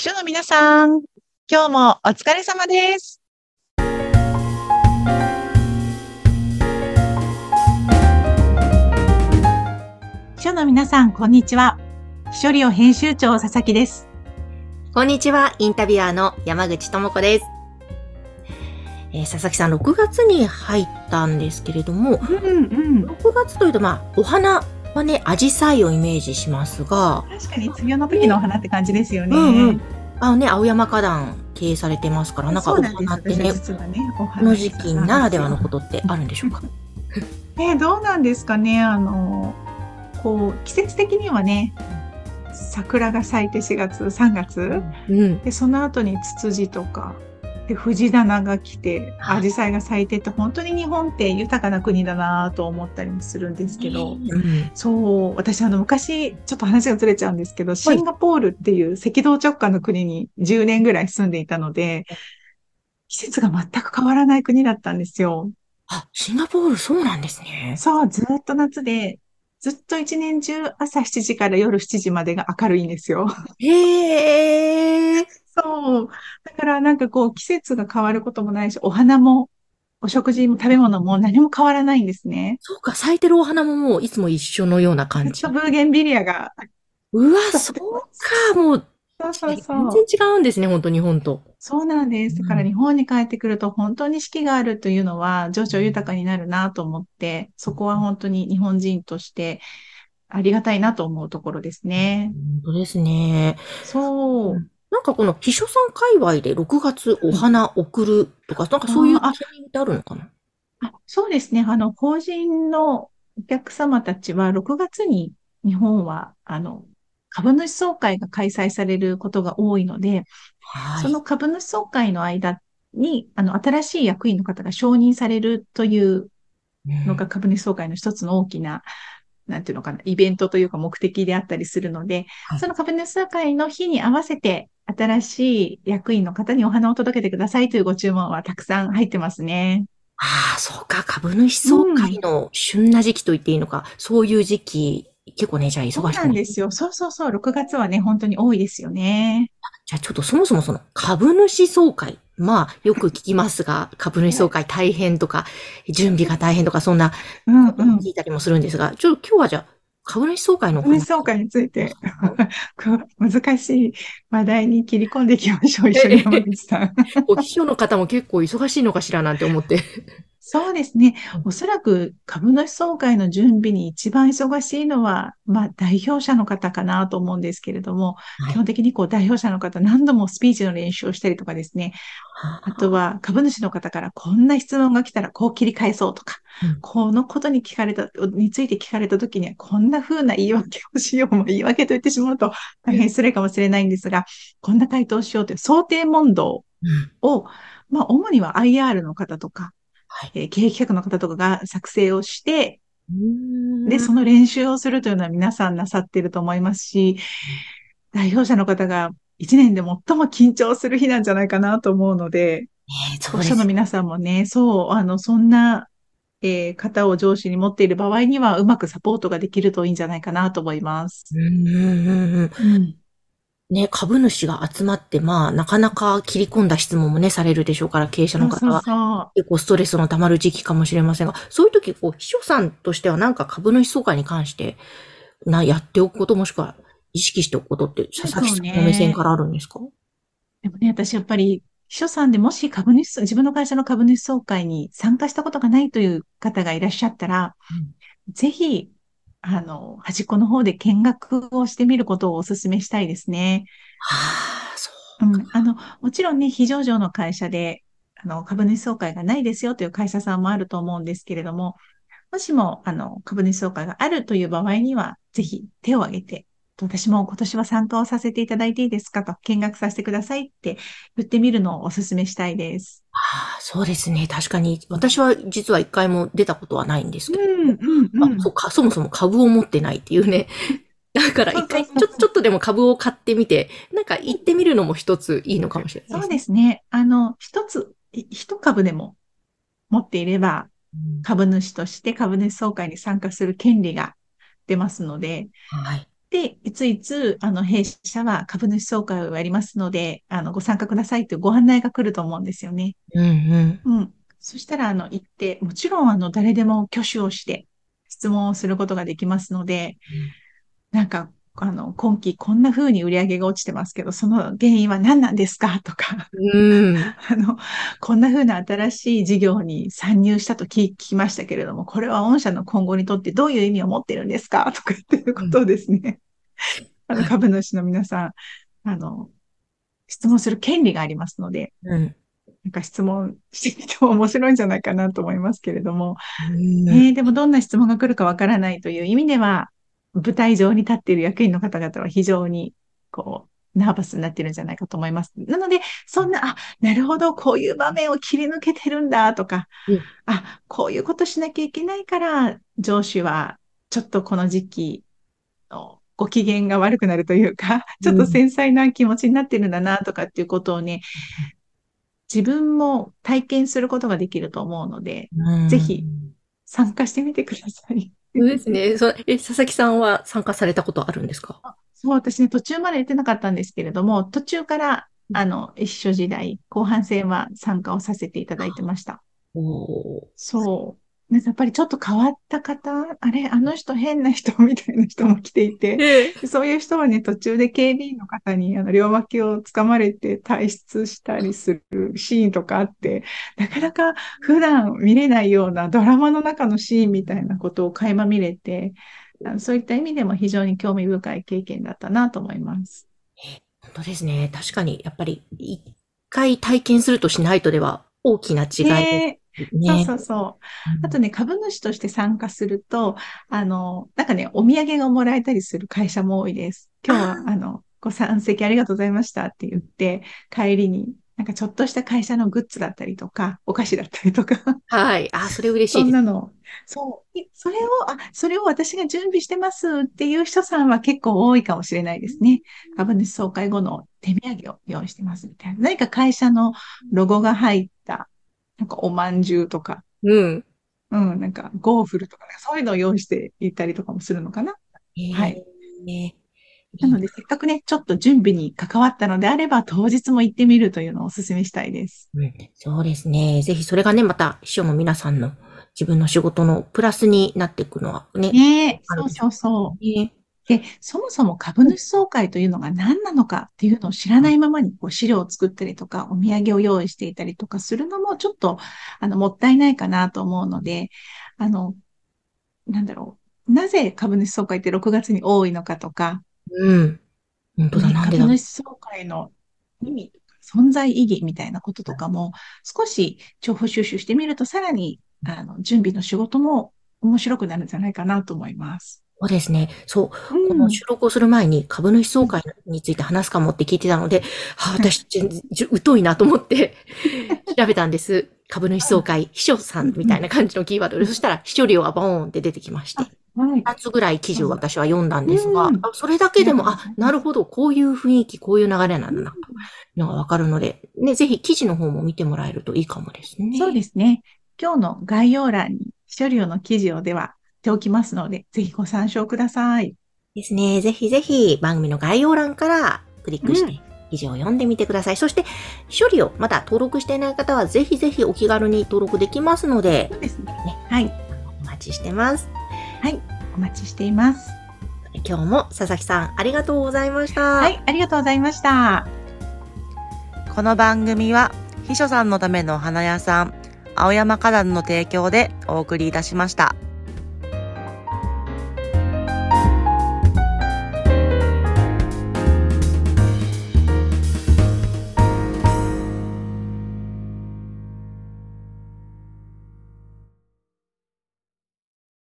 秘書の皆さん、今日もお疲れ様です。秘書の皆さん、こんにちは。秘書利用編集長佐々木です。こんにちは、インタビュアーの山口智子です。えー佐々木さん、6月に入ったんですけれども、うんうん。6月というと、まあ、お花はね、アジサイをイメージしますが、確かに梅雨の時のお花って感じですよね。うんうんあのね、青山花壇経営されてますから、なんかお花ってね、ね、おこ花の時期ならではのことってあるんでしょうか？ね、どうなんですかね。あの、こう、季節的にはね、桜が咲いて4月、3月。うん。で、その後にツツジとか、で、藤棚が来て、はいアジサイが咲いてって、本当に日本って豊かな国だなと思ったりもするんですけど、うん。そう、私あの昔、ちょっと話がずれちゃうんですけど、シンガポールっていう赤道直下の国に10年ぐらい住んでいたので、季節が全く変わらない国だったんですよ。あ、シンガポールそうなんですね。そう、ずっと夏で、ずっと一年中朝7時から夜7時までが明るいんですよ。へー。そう。だからなんかこう季節が変わることもないし、お花も、お食事も食べ物も何も変わらないんですね。そうか、咲いてるお花ももういつも一緒のような感じ。ブーゲンビリアが。うわ、そうか、もう、そうそう全そう。然違うんですね、本当日本と。そうなんです。だからうん日本に帰ってくると本当に四季があるというのは情緒豊かになるなと思って、そこは本当に日本人としてありがたいなと思うところですね。本当ですね。そう。なんかこの秘書さん界隈で6月お花送るとか、なんかそういうタイミングってあるのかな？あそうですね。あの、法人のお客様たちは6月に日本は、あの、株主総会が開催されることが多いので、はい。その株主総会の間に、あの、新しい役員の方が承認されるというのが株主総会の一つの大きな、なんていうのかな、イベントというか目的であったりするので、はいその株主総会の日に合わせて、新しい役員の方にお花を届けてくださいというご注文はたくさん入ってますね。ああ、そうか、株主総会の旬な時期と言っていいのか、そういう時期、結構ね、じゃあ忙しい。そうなんですよ。そうそうそう。6月はね、本当に多いですよね。じゃあちょっとそもそもその株主総会。まあ、よく聞きますが、株主総会大変とか、準備が大変とか、そんな聞いたりもするんですが、ちょっと今日はじゃあ、株主総会の株主総会について、難しい話題に切り込んでいきましょう。一緒に山口さん。お秘書の方も結構忙しいのかしらなんて思って。そうですね。おそらく株主総会の準備に一番忙しいのは、まあ代表者の方かなと思うんですけれども、はい基本的にこう代表者の方何度もスピーチの練習をしたりとかですね。あとは株主の方からこんな質問が来たらこう切り返そうとか、うんこのことに聞かれた、について聞かれたときにはこんな風な言い訳をしよう。もう言い訳と言ってしまうと大変失礼かもしれないんですが、こんな回答をしようという想定問答うんを、まあ主には IR の方とか、はいえー経営企画の方とかが作成をして、で、で、その練習をするというのは皆さんなさっていると思いますし、代表者の方が一年で最も緊張する日なんじゃないかなと思うので、ねそうです保護者の皆さんもね、そう、あの、そんな、えー方を上司に持っている場合には、うまくサポートができるといいんじゃないかなと思います。うんうんうん。ね、株主が集まって、まあ、なかなか切り込んだ質問もね、されるでしょうから、経営者の方は。結構ストレスの溜まる時期かもしれませんが、そういう時、こう、秘書さんとしてはなんか株主総会に関して、な、やっておくこともしくは意識しておくことって、佐々木さんの目線からあるんですか？でもね、私やっぱり、秘書さんでもし株主総、自分の会社の株主総会に参加したことがないという方がいらっしゃったら、ぜひ、あの、端っこの方で見学をしてみることをお勧めしたいですね。ああ、そう。うん。あの、もちろんね、非上場の会社で、あの、株主総会がないですよという会社さんもあると思うんですけれども、もしも、あの、株主総会があるという場合には、ぜひ手を挙げて、私も今年は参加をさせていただいていいですかと、見学させてくださいって言ってみるのをお勧めしたいです。ああ、そうですね。確かに、私は実は一回も出たことはないんですけど、うん、うん、あそうか、そもそも株を持ってないっていうね。だから一回ちょ、ちょっとでも株を買ってみて、なんか行ってみるのも一ついいのかもしれないそうですね。あの、一つ、い一株でも持っていれば、うん株主として株主総会に参加する権利が出ますので、はい。で、いついつ、あの、弊社は株主総会をやりますので、あの、ご参加くださいというご案内が来ると思うんですよね。うんうん。うん。そしたら、あの、行って、もちろん、あの、誰でも挙手をして、質問をすることができますので、なんか、あの、今期こんな風に売り上げが落ちてますけど、その原因は何なんですか？とか、うん。あの、こんな風な新しい事業に参入したと聞きましたけれども、これは御社の今後にとってどういう意味を持ってるんですか？とかっていうことをですね、あの、株主の皆さん、あの、質問する権利がありますので、うん。なんか質問してみても面白いんじゃないかなと思いますけれども、うん。えーでもどんな質問が来るかわからないという意味では、舞台上に立っている役員の方々は非常に、こう、ナーバスになってるんじゃないかと思います。なので、そんな、あ、なるほど、こういう場面を切り抜けてるんだとか、うんあ、こういうことしなきゃいけないから、上司は、ちょっとこの時期のご機嫌が悪くなるというか、ちょっと繊細な気持ちになってるんだなとかっていうことをね、自分も体験することができると思うので、うんぜひ参加してみてください。そうですね。そえ、佐々木さんは参加されたことあるんですか？そう、私ね、途中まで言ってなかったんですけれども、途中から、あの、一緒時代、後半戦は参加をさせていただいてました。おーそう。やっぱりちょっと変わった方、あれ、あの人変な人みたいな人も来ていて、そういう人はね、途中で警備員の方に、あの、両脇を掴まれて退出したりするシーンとかあって、なかなか普段見れないようなドラマの中のシーンみたいなことを垣間見れて、そういった意味でも非常に興味深い経験だったなと思います。本当ですね。確かに、やっぱり、一回体験するとしないとでは大きな違いね。そうそうそう。あとね、株主として参加すると、あの、なんかね、お土産がもらえたりする会社も多いです。今日は、あの、ご参席ありがとうございましたって言って、帰りに、なんかちょっとした会社のグッズだったりとか、お菓子だったりとか、はい。あ、それ嬉しそいです。んなの。そう。いそれを、あ、それを私が準備してますっていう人さんは結構多いかもしれないですね。株主総会後の手土産を用意してますみたいな。何か会社のロゴが入った、なんかおまんじゅうとか、うん。うん、なんかゴーフルとか、そういうのを用意していったりとかもするのかな。はいねなので、せっかくね、ちょっと準備に関わったのであれば、当日も行ってみるというのをお勧めしたいです。うん、そうですね。ぜひそれがね、また秘書の皆さんの自分の仕事のプラスになっていくのはね。ねそうそうそう。ねで、そもそも株主総会というのが何なのかっていうのを知らないままにこう資料を作ったりとか、お土産を用意していたりとかするのもちょっと、あの、もったいないかなと思うので、あの、なんだろう。なぜ株主総会って6月に多いのかとか、うん。本当だ、ねな。株主総会の意味存在意義みたいなこととかも、少し情報収集してみると、さらに、あの、準備の仕事も面白くなるんじゃないかなと思います。そうですね。そう。うんこの収録をする前に株主総会について話すかもって聞いてたので、はあ、私、全然疎いなと思って調べたんです。株主総会、秘書さんみたいな感じのキーワードで、そしたら秘書料がボーンって出てきまして、はい。2つぐらい記事を私は読んだんですが、うんあそれだけでも、うんあ、なるほど、こういう雰囲気、こういう流れなんだな、というのがわかるので、ね、ぜひ記事の方も見てもらえるといいかもですね。そうですね。今日の概要欄に、処理の記事をでは、ておきますので、ぜひご参照ください。ですね。ぜひぜひ番組の概要欄からクリックしうて記事を読んでみてください。そして、処理をまだ登録していない方はぜひぜひお気軽に登録できますのでそ、うですね。はい。お待ちしてます。お待ちしています。今日も佐々木さんありがとうございました。はい。ありがとうございました。この番組は秘書さんのためのお花屋さん青山花壇の提供でお送りいたしました。